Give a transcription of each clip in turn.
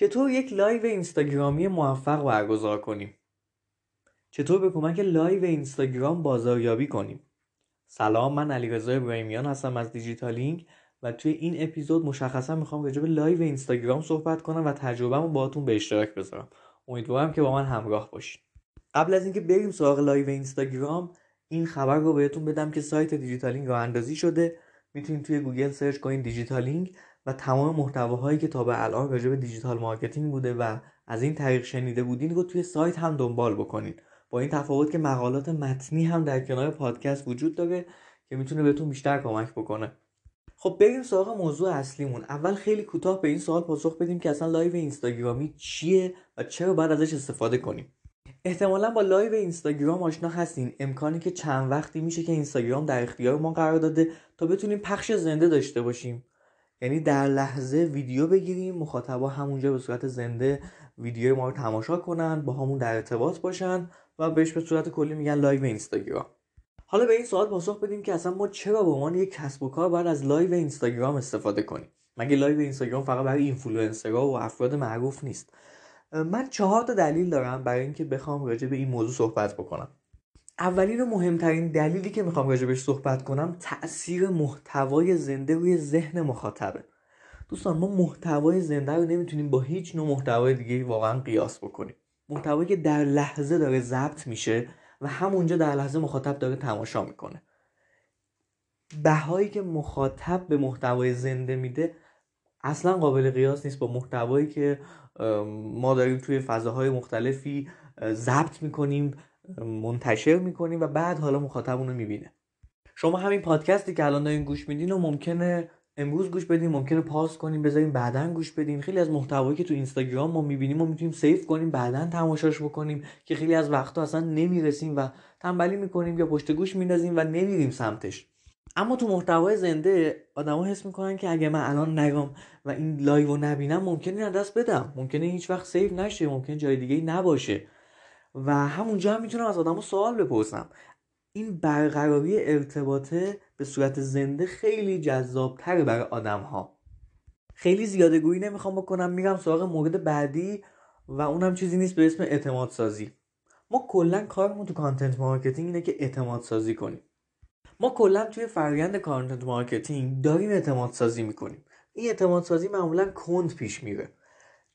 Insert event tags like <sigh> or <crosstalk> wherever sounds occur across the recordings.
چطور یک لایو اینستاگرامی موفق برگزار کنیم؟ چطور به کمک لایو اینستاگرام بازاریابی کنیم؟ سلام من علیرضا ابراهیمیان هستم از دیجیتالینگ و توی این اپیزود مشخصا می‌خوام راجع به لایو اینستاگرام صحبت کنم و تجربهمو باهاتون به اشتراک بذارم. امیدوارم که با من همراه باشین. قبل از اینکه بریم سراغ لایو اینستاگرام این خبر رو بهتون بدم که سایت دیجیتالینگ راه اندازی شده. می‌تونید توی گوگل search کنید دیجیتالینگ و تمام محتواهایی که تا به الان راجع به digital marketing بوده و از این طریق شنیده بودین رو توی سایت هم دنبال بکنید با این تفاوت که مقالات متنی هم در کنار پادکست وجود داره که می‌تونه بهتون بیشتر کمک بکنه. خب بریم سراغ موضوع اصلیمون. اول خیلی کوتاه به این سوال پاسخ بدیم که اصلا لایو اینستاگرامی چیه و چرا باید ازش استفاده کنیم. احتمالا با لایو اینستاگرام آشنا هستین. امکانی که چند وقتی میشه که اینستاگرام در اختیار ما قرار داده تا بتونیم پخش زنده داشته باشیم. یعنی در لحظه ویدیو بگیریم مخاطبا همونجا به صورت زنده ویدیو ما رو تماشا کنن باهامون در ارتباط باشن و بهش به صورت کلی میگن لایو اینستاگرام. حالا به این سوال پاسخ بدیم که اصلا ما چرا به عنوان یک کسب و کار باید از لایو اینستاگرام استفاده کنیم؟ مگه لایو اینستاگرام فقط برای اینفلوئنسرها و افراد معروف نیست؟ من چهار تا دلیل دارم برای اینکه بخوام راجع به این موضوع صحبت بکنم. اولین و مهمترین دلیلی که می‌خوام راجع بهش صحبت کنم تاثیر محتوای زنده روی ذهن مخاطبه. دوستان ما محتوای زنده رو نمی‌تونیم با هیچ نوع محتوای دیگه واقعا قیاس بکنیم. محتوایی که در لحظه داره ضبط میشه و همونجا در لحظه مخاطب داره تماشا می‌کنه. بهایی که مخاطب به محتوای زنده میده اصلا قابل قیاس نیست با محتوایی که ما داریم توی فضاهای مختلفی ضبط می‌کنیم منتشر می‌کنیم و بعد حالا مخاطب اونو می‌بینه. شما همین پادکستی که الان دارین گوش میدین و ممکنه امروز گوش بدین ممکنه پاس کنیم بذاریم بعدا گوش بدین. خیلی از محتوایی که تو اینستاگرام ما می‌بینیم و می‌تونیم سیف کنیم بعدا تماشاش بکنیم که خیلی از وقتا اصلا نمی‌رسیم و تنبلی می‌کنیم یا پشت گوش میندازیم و نمیریم سمتش. اما تو محتوای زنده آدما حس می‌کنن که اگه من الان نگم و این لایو رو نبینم ممکنه از دست بدم. ممکنه هیچ وقت save نشه ممکنه جای دیگه نباشه. و همونجا هم می‌تونم از آدما سوال بپرسم. این برقراری ارتباطه به صورت زنده خیلی جذابتره برای آدم ها خیلی زیاده گویی نمی‌خوام بکنم میرم سراغ مورد بعدی و اونم چیزیست به اسم اعتماد سازی ما کلا کارمون تو content marketing اینه که اعتماد سازی کنیم. ما کلا توی فرآیند content marketing داریم اعتماد سازی می‌کنیم. این اعتماد سازی معمولا کند پیش میره.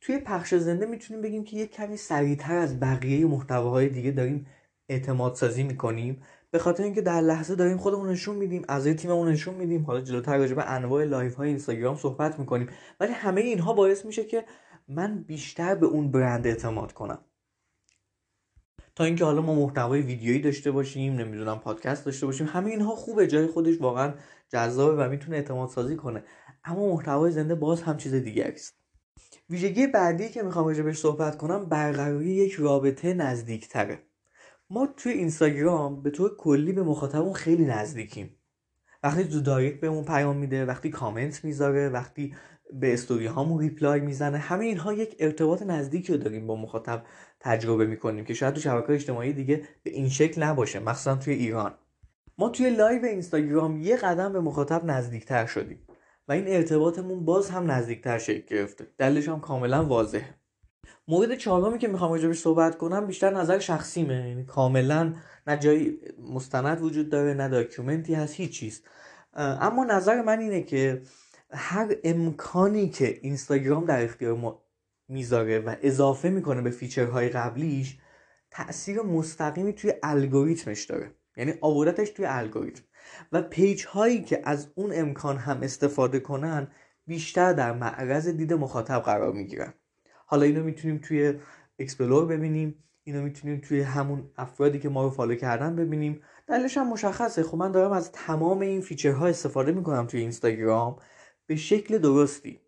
توی پخش زنده می‌تونیم بگیم که یک کمی سریعتر از بقیه محتواهای دیگه داریم اعتماد سازی می‌کنیم. به خاطر اینکه در لحظه داریم خودمون نشون میدیم اعضای تیممون نشون میدیم. حالا جلوتر راجع به انواع لایو های اینستاگرام صحبت می‌کنیم. ولی همه اینها باعث میشه که من بیشتر به اون برند اعتماد کنم. تا اینکه حالا ما محتوای ویدیویی داشته باشیم نمی‌دونم پادکست داشته باشیم همه اینها خوبه. جای خودش واقعا جذابه و می‌تونه اعتماد سازی کنه. اما محتوای زنده باز هم چیز دیگری است. ویژگی بعدی که می‌خوام بهش صحبت کنم برقراری یک رابطه نزدیکتره. ما توی اینستاگرام به طور کلی به مخاطبمون خیلی نزدیکیم. وقتی تو direct بهمون پیام میده وقتی کامنت می‌ذاره وقتی به استوری هامون reply می‌زنه همه اینها یک ارتباط نزدیکی رو داریم با مخاطب تجربه می‌کنیم که شاید تو شبکه اجتماعی دیگه به این شکل نباشه مخصوصا توی ایران. ما توی لایو اینستاگرام یه قدم به مخاطب نزدیکتر شدیم. و این ارتباطمون باز هم نزدیکتر شکل گرفته. دلیلش هم کاملا واضحه. مورد چهارمی که می‌خوام راجبش صحبت کنم بیشتر نظر شخصیمه. یعنی کاملا نه جایی مستند وجود داره نه document ی هست هیچ چیز. اما نظر من اینه که هر امکانی که اینستاگرام در اختیار ما می‌ذاره و اضافه می‌کنه به feature های قبلیش تاثیر مستقیمی توی الگوریتمش داره. یعنی آوردتش توی الگوریتم. و پیج هایی که از اون امکان هم استفاده کنن بیشتر در معرض دید مخاطب قرار می‌گیرن. حالا اینو می‌تونیم توی explore ببینیم اینو می‌تونیم توی همون افرادی که ما رو follow کردن ببینیم. دلیلش هم مشخصه. خب من دارم از تمام این feature ها استفاده می‌کنم توی اینستاگرام. به شکل درستی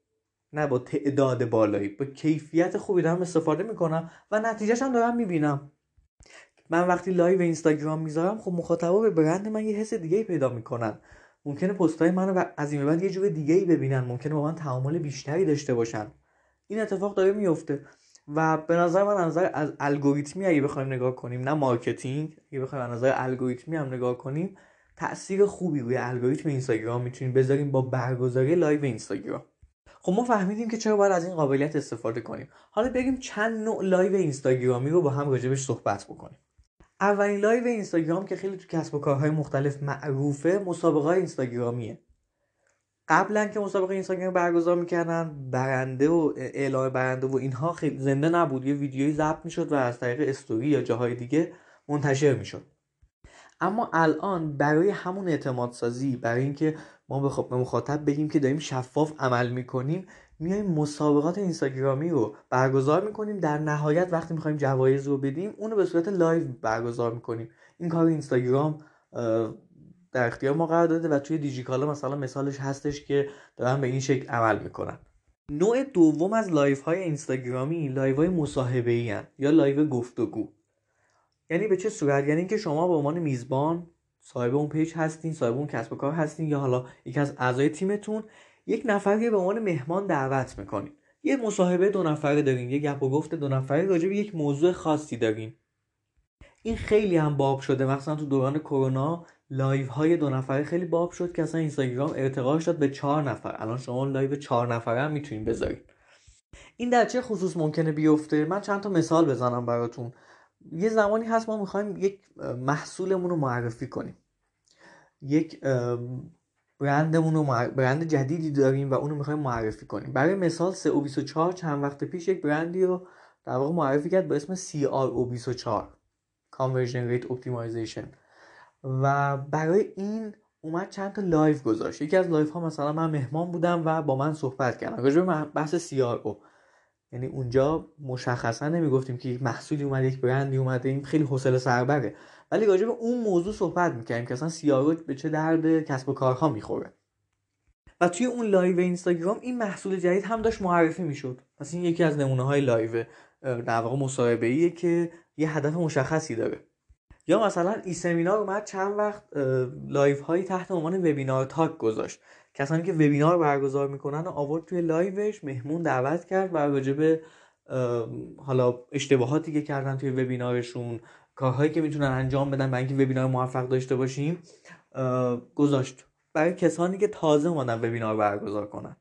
نه با تعداد بالایی. با کیفیت خوبی دارم استفاده می‌کنم و نتیجهش هم دارم می‌بینم. من وقتی لایو اینستاگرام می‌ذارم خب مخاطبا به برند من یه حس دیگه پیدا می‌کنن. ممکنه پستای منو از این بعد یه جور دیگه ای ببینن. ممکنه با من تعامل بیشتری داشته باشن. این اتفاق داره میفته و به نظر من نظر از الگوریتمی اگه بخوایم نگاه کنیم نه marketing اگه بخوایم از نظر الگوریتمی هم نگاه کنیم تاثیر خوبی روی الگوریتم اینستاگرام می‌تونیم بذاریم با برگزاری لایو اینستاگرام. خب ما فهمیدیم که چرا باید از این قابلیت استفاده کنیم. حالا بگیم چند نوع لایو اینستاگرامی رو با هم راجبش صحبت بکنیم. اولین لایو اینستاگرام که خیلی تو کسب و کارهای مختلف معروفه مسابقه اینستاگرامیه. قبلا که مسابقه اینستاگرام برگزار می‌کردن برنده و اعلام برنده و اینها خیلی زنده نبود. یه ویدیویی ضبط می‌شد و از طریق استوری یا جاهای دیگه منتشر می‌شد. اما الان برای همون اعتماد سازی برای اینکه ما به مخاطب بگیم که داریم شفاف عمل می‌کنیم میایم مسابقات اینستاگرامی رو برگزار می‌کنیم. در نهایت وقتی می‌خوایم جوایز رو بدیم اونو به صورت لایو برگزار می‌کنیم. این کار اینستاگرام در اختیار ما قرار داده و توی دیجیکالا مثلا مثالش هستش که دارن به این شکل عمل می‌کنن. نوع دوم از لایو های اینستاگرامی لایو های مصاحبه ای یا لایو گفتگو یعنی به چه صورت؟ یعنی اینکه شما به عنوان میزبان صاحب اون پیج هستین صاحب اون کسب و کار هستین یا حالا یکی از اعضای تیمتون یک نفر به عنوان مهمان دعوت می‌کنین یه مصاحبه دو نفره دارین یه گپ و گفت دو نفره راجع به یک موضوع خاصی دارین این خیلی هم باب شده. مثلا تو دوران کرونا لایو های دو نفره خیلی باب شد که اصلا اینستاگرام ارتقا شد به چهار نفر. الان شما لایو چهار نفره هم می‌تونین بذارین این در چه خصوص ممکنه بیفته؟ من چند تا مثال بزنم براتون. یه زمانی هست ما می‌خوایم یک محصولمون رو معرفی کنیم. یک برندمون رو برند جدیدی داریم و اونو می‌خوایم معرفی کنیم. برای مثال SEO24 چند وقت پیش یک برندی رو در واقع معرفی کرد با اسم CRO24 Conversion Rate Optimization. و برای این اومد چند تا لایو گذاشت. یکی از لایو ها مثلا من مهمان بودم و با من صحبت کردم راجع به بحث CRO یعنی اونجا مشخصا نمی‌گفتیم که یک محصولی اومده یک برندی اومده این خیلی حوصله سربره. ولی راجع به اون موضوع صحبت می‌کردیم که اصلا CRO به چه درد کسب و کارها می‌خوره. و توی اون لایو اینستاگرام این محصول جدید هم داشت معرفی می‌شد. پس این یکی از نمونه های لایو در واقع مصاحبه ایه که یه هدف مشخصی داره. یا مثلا ایسمینار اومد چند وقت لایو هایی تحت عنوان وبینار تاک گذاشت. کسانی که وبینار برگزار می‌کنن و آورد توی لایوش مهمون دعوت کرد و راجع به حالا اشتباهاتی که کردن توی وبینارشون کارهایی که می‌تونن انجام بدن برای اینکه وبینار موفق داشته باشیم گذاشت. برای کسانی که تازه اومدن وبینار برگزار کنن.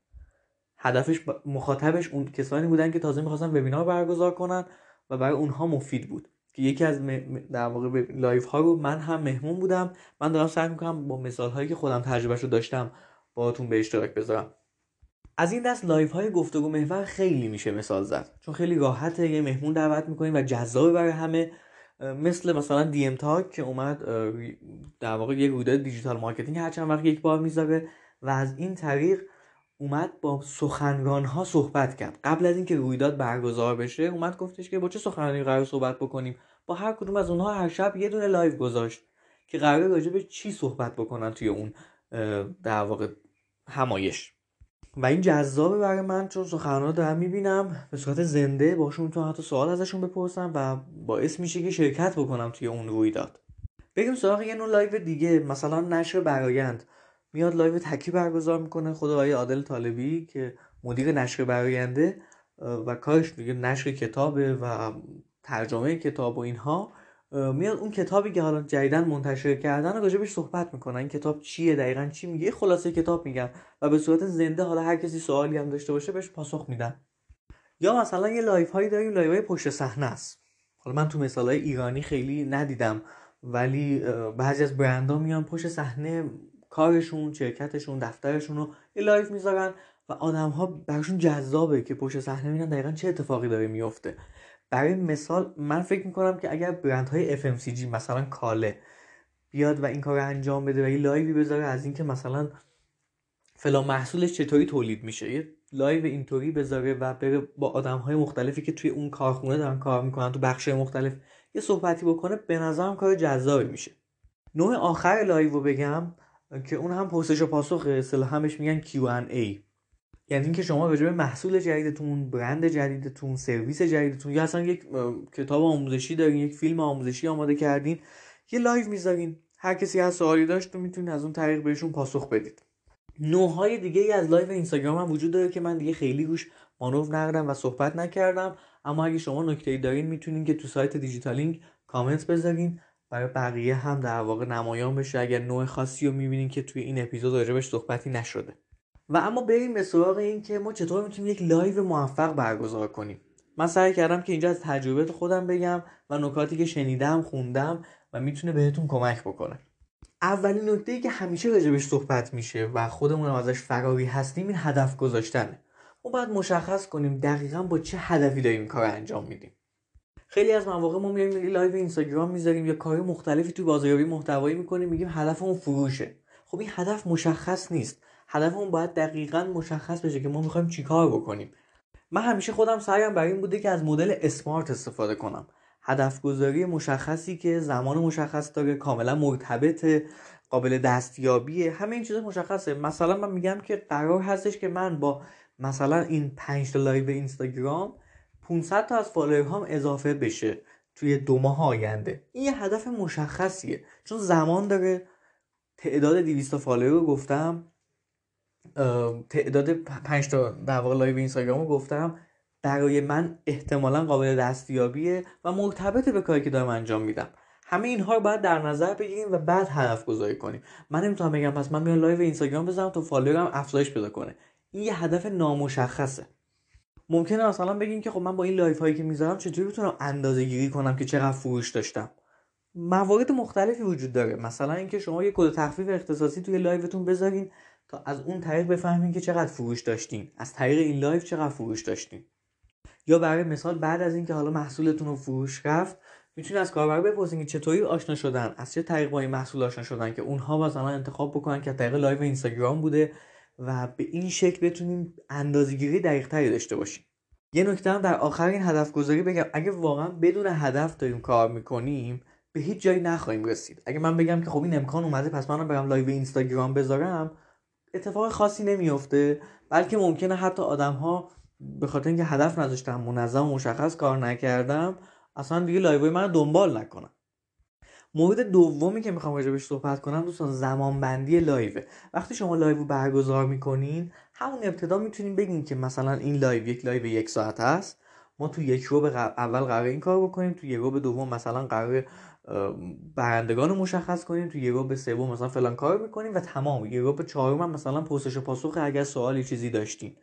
هدفش مخاطبش اون کسانی بودن که تازه می‌خواستن وبینار برگزار کنن و برای اونها مفید بود. که یکی از در واقع لایو ها رو من هم مهمون بودم. من دارم سعی می‌کنم با مثال هایی که خودم تجربهش رو داشتم باهاتون به اشتراک بذارم. از این دست لایو های گفتگو محور خیلی میشه مثال زد. چون خیلی راحته یه مهمون دعوت می‌کنیم و جذاب برای همه. مثل مثلا DM Talk که اومد در واقع یه رویداد digital marketing هر چند وقت یک بار می‌ذاره و از این طریق اومد با سخنران ها صحبت کرد. قبل از اینکه رویداد برگزار بشه اومد گفتش که با چه سخنرانی قراره صحبت بکنیم؟ با هر کدوم از اونها هر شب یه دونه لایو گذاشت که قراره راجع به چی صحبت بکنن توی اون در واقع همایش. و این جذابه برای من چون سخنران دارم می‌بینم به صورت زنده باشون تو حتی سوال ازشون بپرسم و باعث میشه که شرکت بکنم توی اون رویداد. بریم سراغ یه نوع لایو دیگه مثلا نشر برایند. میاد لایو تکی برگزار می‌کنه خود آقای عادل طالبی که مدیر نشر براینده و کارش دیگه نشر کتابه و ترجمه کتاب و اینها. میاد اون کتابی که حالا جدیدن منتشر کردن راجبش صحبت می‌کنن. این کتاب چیه دقیقا؟ چی میگه؟ خلاصه کتاب میگن و به صورت زنده حالا هر کسی سوالی هم داشته باشه بهش پاسخ میدن یا مثلا یه لایو هایی داریم لایو های پشت صحنه است. حالا من تو مثال های ایرانی خیلی ندیدم ولی بعضی از برندها میان پشت صحنه کارشون شرکتشون دفترشون رو یه لایو می‌ذارن و آدم ها براشون جذابه که پشت صحنه می‌بینن دقیقا چه اتفاقی داره میفته برای مثال من فکر می‌کنم که اگر برندهای FMCG مثلا کاله بیاد و این کار رو انجام بده و یه لایوی بذاره از اینکه مثلا فلان محصولش چطوری تولید میشه یه لایو اینطوری بذاره و بره با آدم های مختلفی که توی اون کارخونه دارن کار می‌کنن تو بخش مختلف یه صحبتی بکنه به نظرم کار جذابی میشه. نوع آخر لایو رو بگم که اون هم پرسش و پاسخ اصطلاحا همش میگن Q&A یعنی اینکه شما به محصول جدیدتون برند جدیدتون سرویس جدیدتون یا اصلا یک کتاب آموزشی دارین یک فیلم آموزشی آماده کردین یه لایو می‌ذارین. هر کسی هر سوالی داشت تو می‌تونید از اون طریق بهشون پاسخ بدید. نوعهای دیگه ای از لایو اینستاگرام هم وجود داره که من دیگه خیلی روش مانور ندادم و صحبت نکردم. اما اگه شما نکته ای دارین می‌تونین که تو سایت دیجیتالینگ کامنت بذارین. برای بقیه هم در واقع نمایان بشه. اگر نوع خاصی رو می‌بینین که توی این اپیزود راجبش صحبتی نشده. و اما بریم به سراغ این که ما چطور می‌تونیم یک لایو موفق برگزار کنیم. من سعی کردم که اینجا از تجربه خودم بگم و نکاتی که شنیدم خوندم و می‌تونه بهتون کمک بکنه. اولین نکته ای که همیشه راجبش صحبت میشه و خودمون ازش فراری هستیم این هدف گذاشتنه. ما باید مشخص کنیم دقیقا با چه هدفی داریم این کار انجام میدیم. خیلی از مواقع ما میایم لایو اینستاگرام می‌ذاریم یا کاری مختلفی تو بازاریابی محتوایی می‌کنیم میگیم هدفمون فروشه. خب این هدف مشخص نیست. هدفمون باید دقیقا مشخص بشه که ما می‌خوایم چیکار بکنیم. من همیشه خودم سعیم برای این بوده که از مدل SMART استفاده کنم. هدف گذاری مشخصی که زمان مشخص داره کاملا مرتبط قابل دستیابیه همه این چیزا مشخصه. مثلا من میگم که قرار هستش که من با مثلا این 5 تا لایو اینستاگرام 500 تا از فالوورهام اضافه بشه توی دو ماه آینده. این یه هدف مشخصیه. چون زمان داره. تعداد 200 فالوور رو گفتم. تعداد 5 تا در واقع لایو اینستاگرام رو گفتم برای من احتمالا قابل دستیابیه و مرتبط به کاری که دارم انجام میدم. همه اینها رو باید در نظر بگیریم و بعد هدف گذاری کنیم. من نمی‌تونم بگم پس من میام لایو اینستاگرام بزنم تا فالوورم افزایش پیدا کنه. این یه هدف نامشخصه. ممکنه مثلا بگیم که خب من با این لایو هایی که می‌ذارم چطوری بتونم اندازه گیری کنم که چقدر فروش داشتم؟ موارد مختلفی وجود داره. مثلا اینکه شما یه کد تخفیف اختصاصی توی لایوتون بذارین تا از اون طریق بفهمین که چقدر فروش داشتین از طریق این لایو چقدر فروش داشتین یا برای مثال بعد از اینکه حالا محصولتون رو فروش رفت می‌تونید از کاربر بپرسین که چطوری آشنا شدن از چه طریق با این محصول آشنا شدن که اونها مثلا انتخاب بکنن که طریق لایو اینستاگرام بوده و به این شکل بتونیم اندازه‌گیری دقیقتری داشته باشیم یه نکته هم در آخر این هدف گذاری بگم. اگه واقعا بدون هدف داریم کار می‌کنیم به هیچ جایی نخواهیم رسید. اگه من بگم که خب این امکان اومده پس منم برم لایو اینستاگرام بذارم اتفاق خاصی نمیفته بلکه ممکنه حتی آدم ها به خاطر اینکه هدف نذاشتم منظم و مشخص کار نکردم اصلا دیگه لایو من دنبال نکنن مورد دومی که می‌خوام راجبش صحبت کنم دوستان زمان بندی لایو وقتی شما لایو برگزار می‌کنین همون ابتدا می‌تونین بگین که مثلا این لایو یک لایو یک ساعت هست ما تو یک ربع اول قرار این کار بکنیم تو یک ربع دوم مثلا قرار برندگان رو مشخص کنیم تو ربع سوم مثلا فلان کار می‌کنیم و تمام. ربع چهارم مثلا پرسش و پاسخ اگر سوالی چیزی داشتین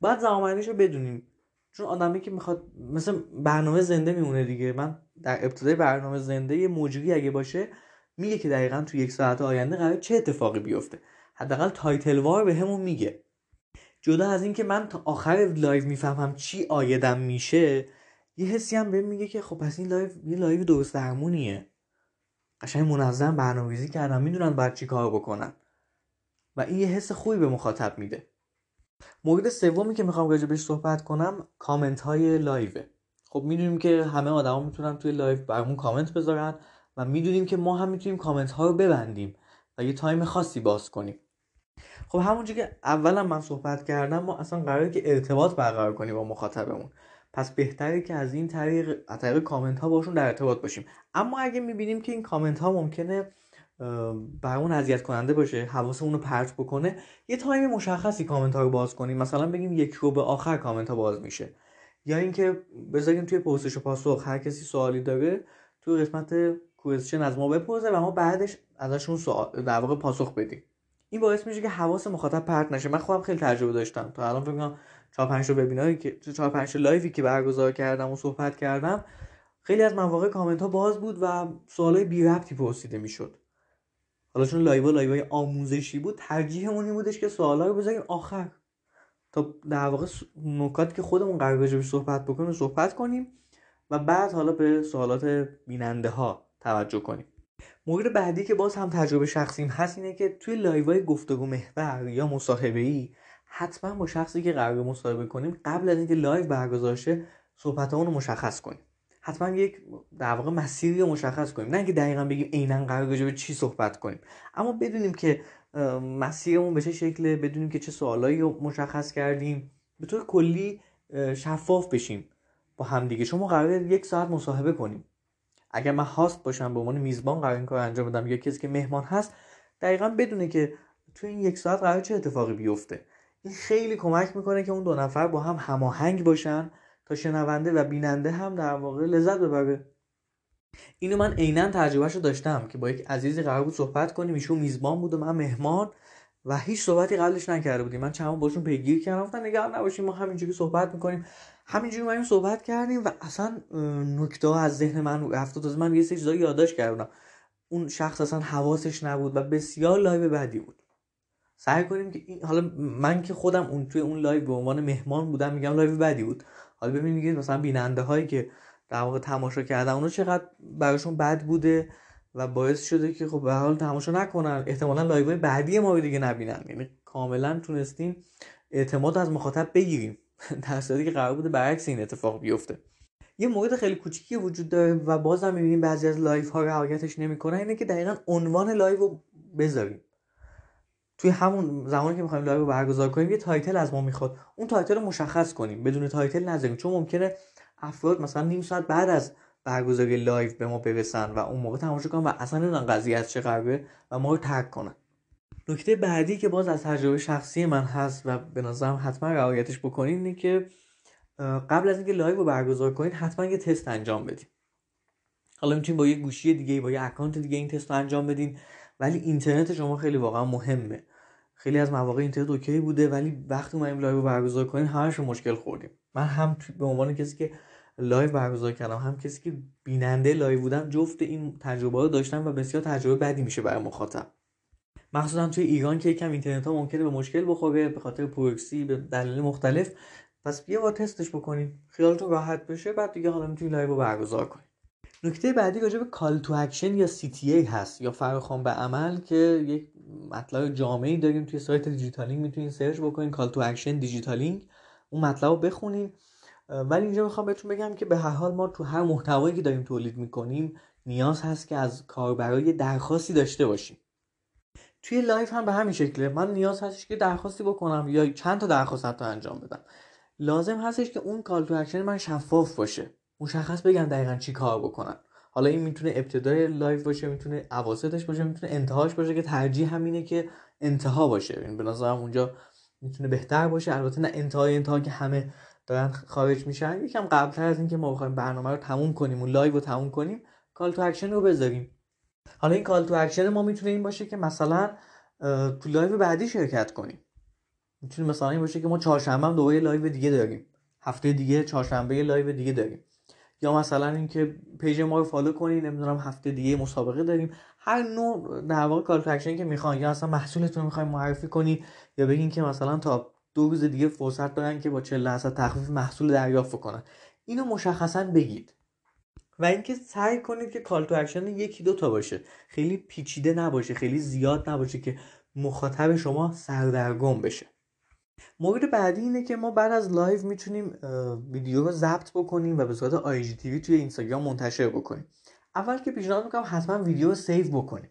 بعد زمان رو بدونیم. چون آدمی که می‌خواد مثل برنامه زنده میمونه دیگه. من در ابتدای برنامه زنده یه مجری اگه باشه میگه که دقیقا تو یک ساعت آینده قرار چه اتفاقی بیفته. حداقل title وار به همون میگه. جدا از اینکه من تا آخر لایو می‌فهمم چی عایدم میشه یه حسی هم بهم میگه که خب پس این لایو یه لایو درست درمونیه. قشنگ منظم برنامه‌ریزی کردم. می‌دونن باید چی کار بکنن. و این یه حس خوبی به مخاطب میده. مورد سومی که می‌خوام راجع بهش صحبت کنم کامنت های لایوه. خب می‌دونیم که همه آدما می‌تونن توی لایو برامون کامنت بذارن و می‌دونیم که ما هم می‌تونیم کامنت ها رو ببندیم و یه time خاصی باز کنیم. خب همونجا که اولا من صحبت کردم ما اصلا قراره که ارتباط برقرار کنیم با مخاطبمون. پس بهتره که از این طریق از طریق کامنت ها باشون در ارتباط باشیم. اما اگه می‌بینیم که این کامنت ها ممکنه برامون اذیت کننده باشه حواسمون رو پرت بکنه یه time مشخصی کامنت ها رو باز کنیم. مثلا بگیم یک ربع آخر کامنت ها باز میشه. یا اینکه بذاریم توی پرسش و پاسخ هر کسی سوالی داره توی قسمت question از ما بپرسه و ما بعدش ازشون سوال در واقع پاسخ بدیم. این باعث میشه که حواس مخاطب پرت نشه. من خودم خیلی تجربه داشتم. تا الان فکر کنم 4 5 وبیناری که 4 5 لایوی که برگزار کردم و صحبت کردم خیلی از مواقع کامنت ها باز بود و سوالای بی ربطی پرسیده می‌شد. حالا چون لایو لایو آموزشی بود ترجیحمون این بودش که سوالا رو بذاریم آخر. تا در واقع نکاتی که خودمون قرار راجبش صحبت بکنیم صحبت کنیم و بعد حالا به سوالات بیننده ها توجه کنیم. مورد بعدی که باز هم تجربه شخصیم هست اینه که توی لایوهای گفتگو محور یا مصاحبه ای حتما با شخصی که قرار مصاحبه کنیم قبل از اینکه لایو برگزار شه صحبتامون رو مشخص کنیم. حتما یک در واقع مسیری رو مشخص کنیم. نه اینکه دقیقا بگیم عینا قرار به چی صحبت کنیم. اما بدونیم که مسیرمون به چه شکله بدونیم که چه سوالایی رو مشخص کردیم. به طور کلی شفاف بشیم با همدیگه شما قرار یک ساعت مصاحبه کنیم. اگر من هاست باشم به عنوان میزبان قرار این کار انجام بدم یا کسی که مهمان هست دقیقا بدونه که تو این یک ساعت قرار چه اتفاقی بیفته. این خیلی کمک می‌کنه که اون دو نفر با هم هماهنگ باشن تا شنونده و بیننده هم در واقع لذت ببره. اینو من عینا تجربهش رو داشتم که با یک عزیزی قرار بود صحبت کنیم. ایشون میزبان بود و من مهمان و هیچ صحبتی قبلش نکرده بودیم. من چند باشون پیگیر کردم گفتن نگران نباشیم ما همینجوری صحبت می‌کنیم. همینجوری ما صحبت کردیم و اصلا نکته از ذهن من رفت و من یه سری چیزا یادداشت کردم. اون شخص اصلا حواسش نبود و بسیار لایو بدی بود. سعی کنیم که این حالا من که خودم اون توی اون لایو به عنوان مهمان بودم میگم لایو بدی بود. حالا ببینید مثلا بیننده هایی که در واقع تماشا کردن اونو چقدر براشون بد بوده و باعث شده که خب به حال تماشا نکنن. احتمالا لایو بعدی ما دیگه نبینن. یعنی کاملا تونستیم اعتماد از مخاطب بگیریم. <laughs> در صورتی که قرار بوده برعکس این اتفاق بیفته. یه مورد خیلی کوچیکی وجود داره و بازم می‌بینیم بعضی از لایو ها رعایتش نمی‌کنن اینه که دقیقا عنوان لایو رو بذاریم. توی همون زمانی که می‌خوایم لایو رو برگزار کنیم یه title از ما می‌خواد. اون title رو مشخص کنیم بدون تایتل نذاریم. چون ممکنه افراد مثلا نیم ساعت بعد از برگزاری لایو به ما برسن و اون موقع تماشا کنن و اصلا نمی‌دونن قضیه از چه قراره و ما رو ترک کنن. نکته بعدی که باز از تجربه شخصی من هست و به نظرم حتما رعایتش بکنین اینه که قبل از اینکه لایو رو برگزار کنید حتما یه تست انجام بدین. حالا می‌تونید با یه گوشی دیگه با یه اکانت دیگه این تست رو انجام بدین ولی اینترنت شما خیلی واقعا مهمه. خیلی از مواقع اینترنت OK بوده ولی وقتی اومدیم لایو رو برگزار کنیم همش مشکل خوردیم. من هم به عنوان کسی که لایو برگزار کردم هم کسی که بیننده لایو بودم جفت این تجربه رو داشتم و بسیار تجربه بدی میشه برای مخاطب. مخصوصا توی ایران که یکم اینترنت ها ممکنه به مشکل بخوره به خاطر پروکسی به دلایل مختلف. پس بیایم تستش بکنیم. خیالتون راحت بشه بعد دیگه حالا می‌تونید لایو رو برگزار کنید نکته بعدی راجع به call to action یا CTA هست یا فراخوان به عمل که یک مطلب جامعی داریم توی سایت دیجیتالینگ. می‌تونید سرچ بکنید call to action دیجیتالینگ. اون مطلب رو بخونید ولی اینجا می‌خوام بهتون بگم که به هر حال ما تو هر محتوایی که داریم تولید می‌کنیم نیاز هست که از کاربرای درخواستی داشته باشیم. توی لایو هم به همین شکله. من نیاز هستش که درخواستی بکنم یا چند تا درخواست حتی انجام بدم. لازم هستش که اون call to action من شفاف باشه. مشخص بگم دقیقا چی کار بکنن حالا این می‌تونه ابتدای لایو باشه می‌تونه اواسطش باشه می‌تونه انتهاش باشه که ترجیح همینه که انتها باشه. این به نظرم اونجا می‌تونه بهتر باشه. البته نه انتهای انتها که همه دارن خارج میشن. یکم قبلتر از اینکه ما بخوایم برنامه رو تموم کنیم و لایو رو تموم کنیم call to action رو بذاریم. حالا این call to action ما می‌تونه این باشه که مثلا تو لایو بعدی شرکت کنیم. می‌تونه مثلا این باشه که ما چهارشنبه هم دوباره لایو دیگه داریم. هفته دیگه چهارشنبه لایو دیگه داریم. یا مثلا اینکه پیج ما رو follow کنید نمی‌دونم هفته دیگه مسابقه داریم. هر نوع در واقع call action که می‌خوان یا اصلا محصولتون رو می‌خواین معرفی کنید یا بگین که مثلا تا دو روز دیگه فرصت دارن که با 40 درصد تخفیف محصول دریافت کنن اینو مشخصا بگید. و اینکه سعی کنید که call to action یکی دو تا باشه. خیلی پیچیده نباشه خیلی زیاد نباشه که مخاطب شما سردرگم بشه. مورد بعدی اینه که ما بعد از لایو می‌تونیم ویدیو رو ضبط بکنیم و به صورت IGTV توی اینستاگرام منتشر بکنیم. اول که پیشنهاد می‌کنم حتما ویدیو رو save بکنیم.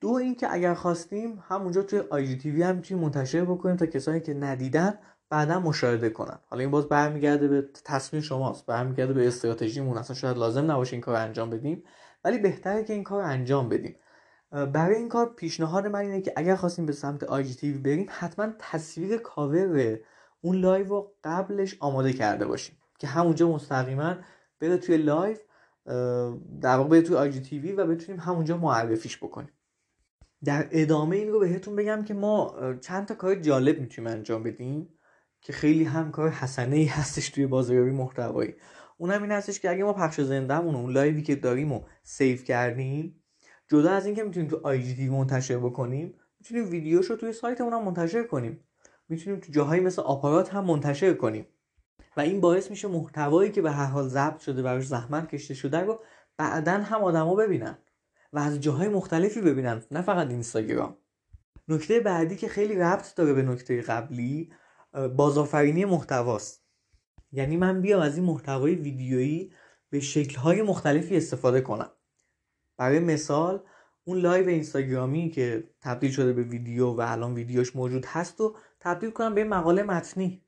دو اینکه اگر خواستیم همونجا توی IGTV هم می‌تونیم منتشر بکنیم تا کسانی که ندیدن بعدا مشاهده کنن. حالا این باز برمیگرده به تصمیم شماست. برمیگرده به استراتژیمون. اصلا شاید لازم نباشه این کار انجام بدیم ولی بهتره که این کار انجام بدیم. برای این کار پیشنهاد من اینه که اگر خواستیم به سمت IGTV بریم حتما تصویر کاور اون لایو رو قبلش آماده کرده باشیم. که همونجا مستقیما بره توی لایو در واقع توی IGTV و بتونیم همونجا معرفیش بکنیم. در ادامه این رو بهتون بگم که ما چند تا کار جالب می‌تونیم انجام بدیم. که خیلی هم کار حسنه ای هستش توی بازاریابی محتوایی. اونم این هستش که اگه ما پخش زندهمون اون لایوی که داریم و save کردیم جدا از اینکه می‌تونیم تو IG منتشر بکنیم می‌تونیم ویدیوش رو توی سایتمون هم منتشر کنیم. می‌تونیم تو جاهایی مثل آپارات هم منتشر کنیم. و این باعث میشه محتوایی که به هر حال ضبط شده براش زحمت کشته شده رو بعدا هم آدما ببینن و از جاهای مختلفی ببینن نه فقط اینستاگرام. نکته بعدی که خیلی ربط داره به نکته قبلی بازآفرینی محتواست. یعنی من بیام از این محتوای ویدیویی به شکلهای مختلفی استفاده کنم. برای مثال اون لایو اینستاگرامی که تبدیل شده به ویدیو و الان ویدیوش موجود هست و تبدیل کنم به مقاله متنی.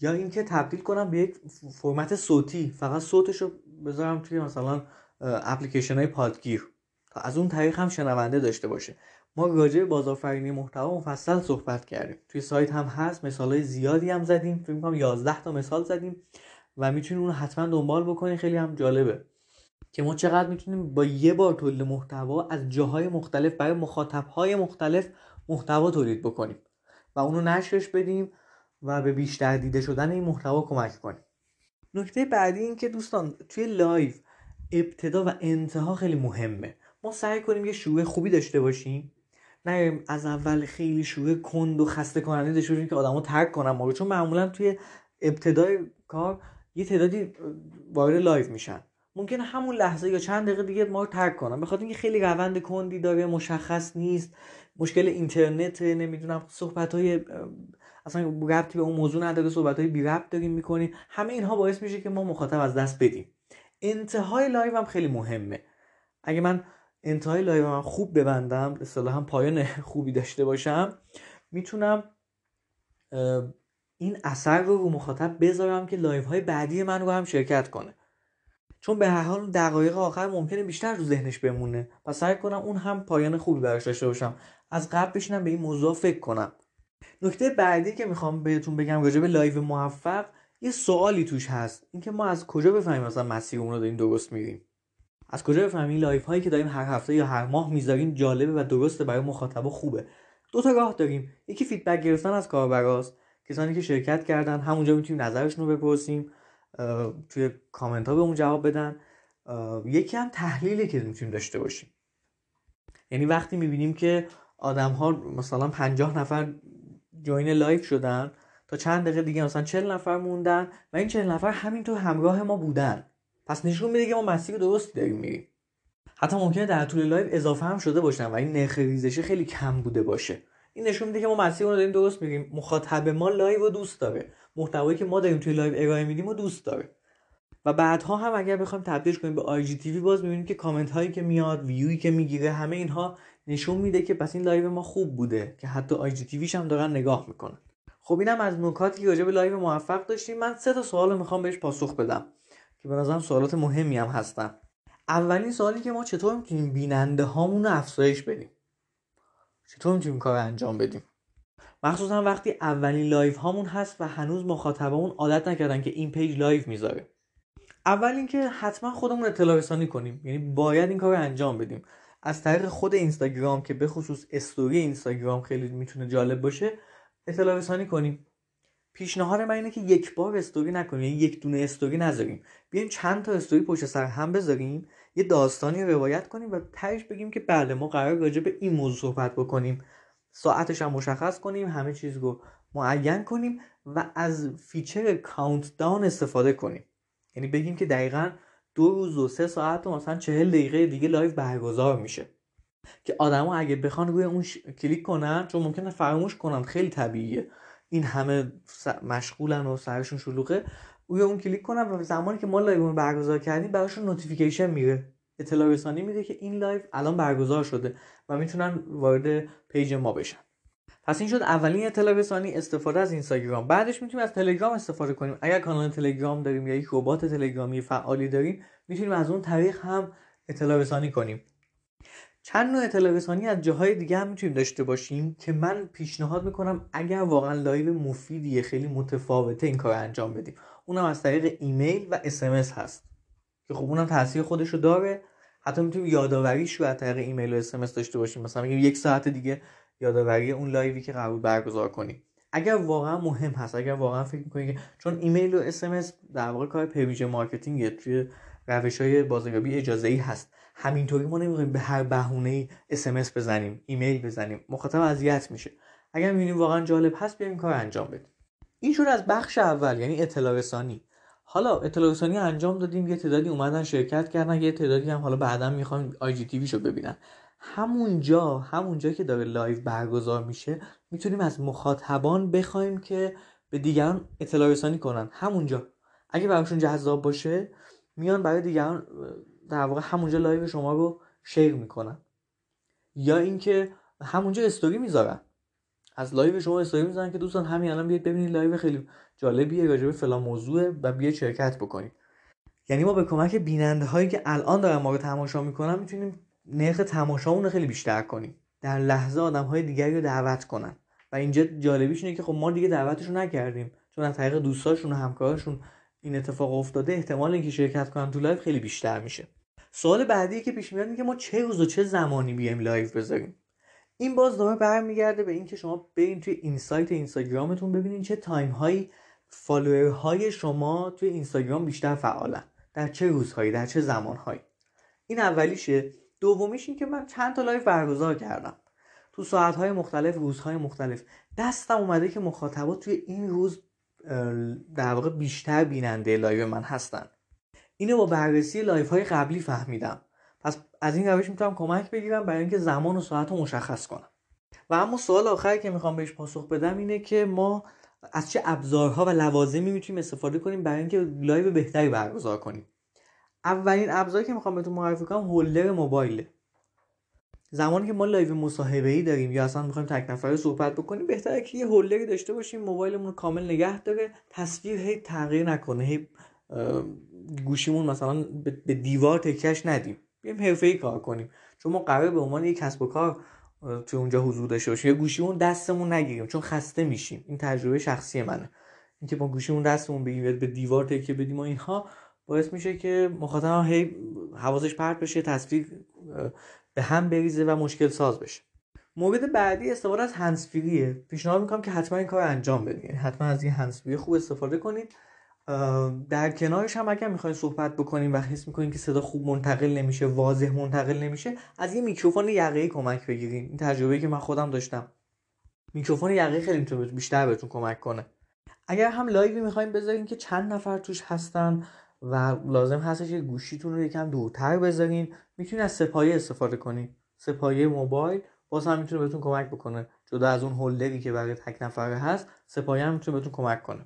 یا اینکه تبدیل کنم به یک فرمت صوتی. فقط صوتش رو بذارم توی مثلا اپلیکیشن های پادگیر. تا از اون طریق هم شنونده داشته باشه. ما راجع به بازآفرینی محتوا مفصل صحبت کردیم. توی سایت هم هست مثال های زیادی هم زدیم. فکر کنم 11 تا مثال زدیم و می‌تونید اون حتما دنبال بکنید خیلی هم جالبه که ما چقدر می‌تونیم با یه بار تولید محتوا از جاهای مختلف برای مخاطبهای مختلف محتوا تولید بکنیم و اونو نشرش بدیم و به بیشتر دیده شدن این محتوا کمک کنیم. نکته بعدی این که دوستان توی لایو ابتدا و انتها خیلی مهمه. ما سعی کنیم یه شروع خوبی داشته باشیم. نه از اول خیلی شروع کند و خسته کننده داشته باشیم که آدمو ترک کنن ما چون معمولا توی ابتدای کار یه تعدادی وارد لایو میشن. ممکن همون لحظه یا چند دقیقه دیگه ما رو ترک کنن بخاطر اینکه خیلی روند کندی داره مشخص نیست. مشکل اینترنت نمی‌دونم صحبت های اصلا ربطی به اون موضوع نداره. صحبت های بی ربط داریم می‌کنیم. همه اینها باعث میشه که ما مخاطب از دست بدیم. انتهای لایو هم خیلی مهمه. اگه من انتهای لایو هم خوب ببندم اصطلاحا پایان خوبی داشته باشم. می‌تونم این اثر رو رو مخاطب بذارم که لایو های بعدی من رو هم شرکت کنه. چون به هر حال دقایق آخر ممکنه بیشتر رو ذهنش بمونه. پس سعی کنم اون هم پایان خوبی براش داشته باشم. از قبل بشینم به این موضوع فکر کنم. نکته بعدی که می‌خوام بهتون بگم راجع به لایو موفق یه سوالی توش هست. اینکه ما از کجا بفهمیم مثلا مسیرمون رو داریم درست میریم از کجا بفهمیم؟ لایو هایی که داریم هر هفته یا هر ماه می‌ذاریم جالبه و درسته برای مخاطب خوبه. دو تا راه داریم. یکی feedback گرفتن از کاربراست. کسانی که شرکت کردن همونجا می‌تونیم نظرشون رو بپرسیم توی کامنت ها به اون جواب بدن. یکی هم تحلیلی که می‌تونیم داشته باشیم. یعنی وقتی می‌بینیم که آدم ها مثلا 50 نفر join لایو شدن تا چند دقیقه دیگه مثلا 40 نفر موندن و این 40 نفر همینطور همراه ما بودن. پس نشون میده که ما مسیر درستی داریم میریم. حتی ممکنه در طول لایو اضافه هم شده باشن و این نرخ ریزشی خیلی کم بوده باشه. این نشون میده که ما مسیر رو داریم درست میریم مخاطب ما لایو رو دوست داره. محتوایی که ما داریم توی لایو ارائه میدیم و دوست داره. و بعدها هم اگر بخوایم تبدیلش کنیم به IGTV باز می‌بینیم که کامنت هایی که میاد ویوی که می‌گیره همه اینها نشون میده که پس این لایو ما خوب بوده که حتی IGTV ش هم دارن نگاه می‌کنن. خب اینم از نکاتی که راجع به لایو موفق داشتیم. من سه تا سوال می‌خوام بهش پاسخ بدم. که به نظرم سوالات مهمی هم هستن. اولین سوالی که ما چطور می‌تونیم بیننده هامون رو افزایش بدیم؟ چطور می‌تونیم کار انجام بدیم؟ مخصوصا وقتی اولین لایو هامون هست و هنوز مخاطبمون عادت نکردن که این پیج لایو می‌ذاره. اول اینکه حتما خودمون اطلاع رسانی کنیم. یعنی باید این کار رو انجام بدیم. از طریق خود اینستاگرام که به خصوص استوری اینستاگرام خیلی می‌تونه جالب باشه اطلاع رسانی کنیم. پیشنهاد من اینه که یک بار استوری نکنیم یعنی یک دونه استوری نذاریم. بیایم چند تا استوری پشت سر هم بذاریم یه داستانی رو روایت کنیم و تهش بگیم که بله ما قرار راجع به این موضوع صحبت بکنیم. ساعتش هم مشخص کنیم همه چیز رو معین کنیم و از feature countdown استفاده کنیم. یعنی بگیم که دقیقا دو روز و سه ساعت و مثلا چهل دقیقه دیگه لایو برگزار میشه. که آدما اگه بخوان روی اون کلیک کنن چون ممکنه فراموش کنن خیلی طبیعیه. این همه مشغولن و سرشون شلوغه روی اون کلیک کنن و زمانی که ما لایو برگزار کردیم براشون notification میره. اطلاع رسانی میده که این لایو الان برگزار شده و می‌تونن وارد page ما بشن. پس این شد اولین اطلاع رسانی استفاده از اینستاگرام. بعدش می‌تونیم از تلگرام استفاده کنیم. اگر کانال تلگرام داریم یا یک ربات تلگرامی فعالی داریم می‌تونیم از اون طریق هم اطلاع رسانی کنیم. چند نوع اطلاع رسانی از جاهای دیگه هم می‌تونیم داشته باشیم که من پیشنهاد می‌کنم اگر واقعا لایو مفیدیه خیلی متفاوته این کار انجام بدیم. اونم از طریق ایمیل و SMS هست. که خب اونم تاثیر خودش رو داره. حتی می‌تونیم یادآوریش رو از طریق ایمیل و SMS داشته باشیم. مثلا میگیم یک ساعت دیگه یادآوری اون لایوی که قراره برگزار کنیم. اگر واقعا مهم هست اگر واقعا فکر می‌کنید که چون ایمیل و SMS در واقع کار permission marketing توی روش های بازاریابی اجازه ای هست. همینطوری ما نمی‌خوایم به هر بهونه ای SMS بزنیم ایمیل بزنیم. مخاطب اذیت میشه. اگر می‌بینیم واقعا جالب هست بیایم کار انجام بدیم. این شد از بخش اول یعنی اطلاع رسانی. حالا اطلاع رسانی انجام دادیم یه تعدادی اومدن شرکت کردن یه تعدادی هم حالا بعدا می‌خوان IGTV شو ببینن. همونجا همونجا که داره لایو برگزار میشه می‌تونیم از مخاطبان بخوایم که به دیگران اطلاع رسانی کنن. همونجا. اگه براشون جذاب باشه میان برای دیگران در واقع همونجا لایو شما رو share می‌کنن. یا اینکه همونجا استوری می‌ذارن. از لایو شما استوری می‌ذارن که دوستان همین الان بیاید ببینید لایو خیلی جالبیه راجع به فلان موضوع و بیاید شرکت بکنید. یعنی ما به کمک بیننده هایی که الان دارن ما رو تماشا می‌کنن می‌تونیم نرخ تماشامون رو خیلی بیشتر کنیم. در لحظه آدم های دیگری رو دعوت کنن. و اینجا جالبیش اینه که خب ما دیگه دعوتشون نکردیم. چون از طریق دوستاشون و همکارشون این اتفاق افتاده احتمال اینکه شرکت کنن تو لایو خیلی بیشتر میشه. سوال بعدی که پیش میاد که ما چه روز و چه زمانی بیایم لایو بذاریم؟ این باز دوباره برمیگرده به اینکه شما برین توی insight اینستاگرامتون ببینین چه time هایی follower های شما توی اینستاگرام بیشتر فعالن. در چه روزهایی در چه زمانهایی. این اولیشه. دومیش این که من چند تا لایو برگزار کردم. تو ساعتهای مختلف روزهای مختلف. دستم اومده که مخاطبات توی این روز در واقع بیشتر بیننده لایو من هستن. اینو با بررسی لایو های قبلی فهمیدم. پس از این روش می‌تونم کمک بگیرم برای اینکه زمان و ساعت رو مشخص کنم. و اما سوال آخری که می‌خوام بهش پاسخ بدم اینه که ما از چه ابزارها و لوازمی می‌تونیم استفاده کنیم برای اینکه لایو بهتری برگزار کنیم. اولین ابزاری که می‌خوام بهتون معرفی کنم holder موبایله. زمانی که ما لایو مصاحبه ای داریم یا اصلا می‌خوایم تک نفره صحبت بکنیم بهتره که یه holder ی داشته باشیم موبایلمون کامل نگه داره تصویر هی تغییر نکنه هی گوشیمون مثلا به دیوار تکیه‌ش ندیم. بیایم حرفه‌ای کار کنیم. چون ما قراره به عنوان یک کسب و کار تو اونجا حضور داشته باشیم. یا گوشیمون دستمون نگیریم چون خسته میشیم. این تجربه شخصی منه. اینکه با گوشیمون دستمون بگیریم به دیوار تکیه بدیم و اینها باعث میشه که مخاطب هی حواسش پرت بشه تصویر به هم بریزه و مشکل ساز بشه. مورد بعدی استفاده از هنسفریه پیشنهاد می‌کنم که حتما این کار انجام بدین. یعنی حتما از این هنسفری خوب استفاده کنید در کنارش هم اگر می‌خواین صحبت بکنیم و حس می‌کنین که صدا خوب منتقل نمیشه واضح منتقل نمیشه از یه میکروفون یقه کمک بگیرین. این تجربه که من خودم داشتم. میکروفون یقه‌ای خیلی بیشتر بهتون کمک کنه. اگر هم لایوی می‌خوایم بذارین که چند نفر توش هستن و لازم هستش که گوشیتون رو یکم دورتر بذارین. می‌تونید از سه‌پایه استفاده کنین سه‌پایه موبایل باز هم می‌تونه بهتون کمک بکنه. جدا از اون holder ی که برای تک نفره هست سه‌پایه هم می‌تونه بهتون کمک کنه.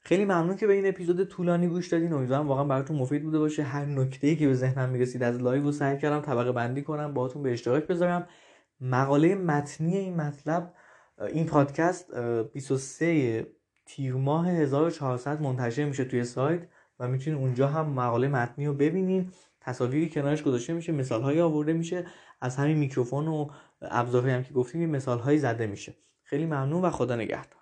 خیلی ممنون که به این اپیزود طولانی گوش دادین. امیدوارم واقعا براتون مفید بوده باشه. هر نکته که به ذهنم می‌رسید از لایو رو سعی کردم طبقه بندی کنم. باهاتون به اشتراک بذارم. مقاله متنی این مطلب این پادکست 23 تیر ماه 1400 منتشر میشه توی سایت. و می‌تونید اونجا هم مقاله متنی رو ببینین تصاویری کنارش گذاشته میشه مثال هایی آورده میشه. از همین میکروفون و ابزارهایی هم که گفتیم مثال هایی زده میشه. خیلی ممنون و خدا نگهدار.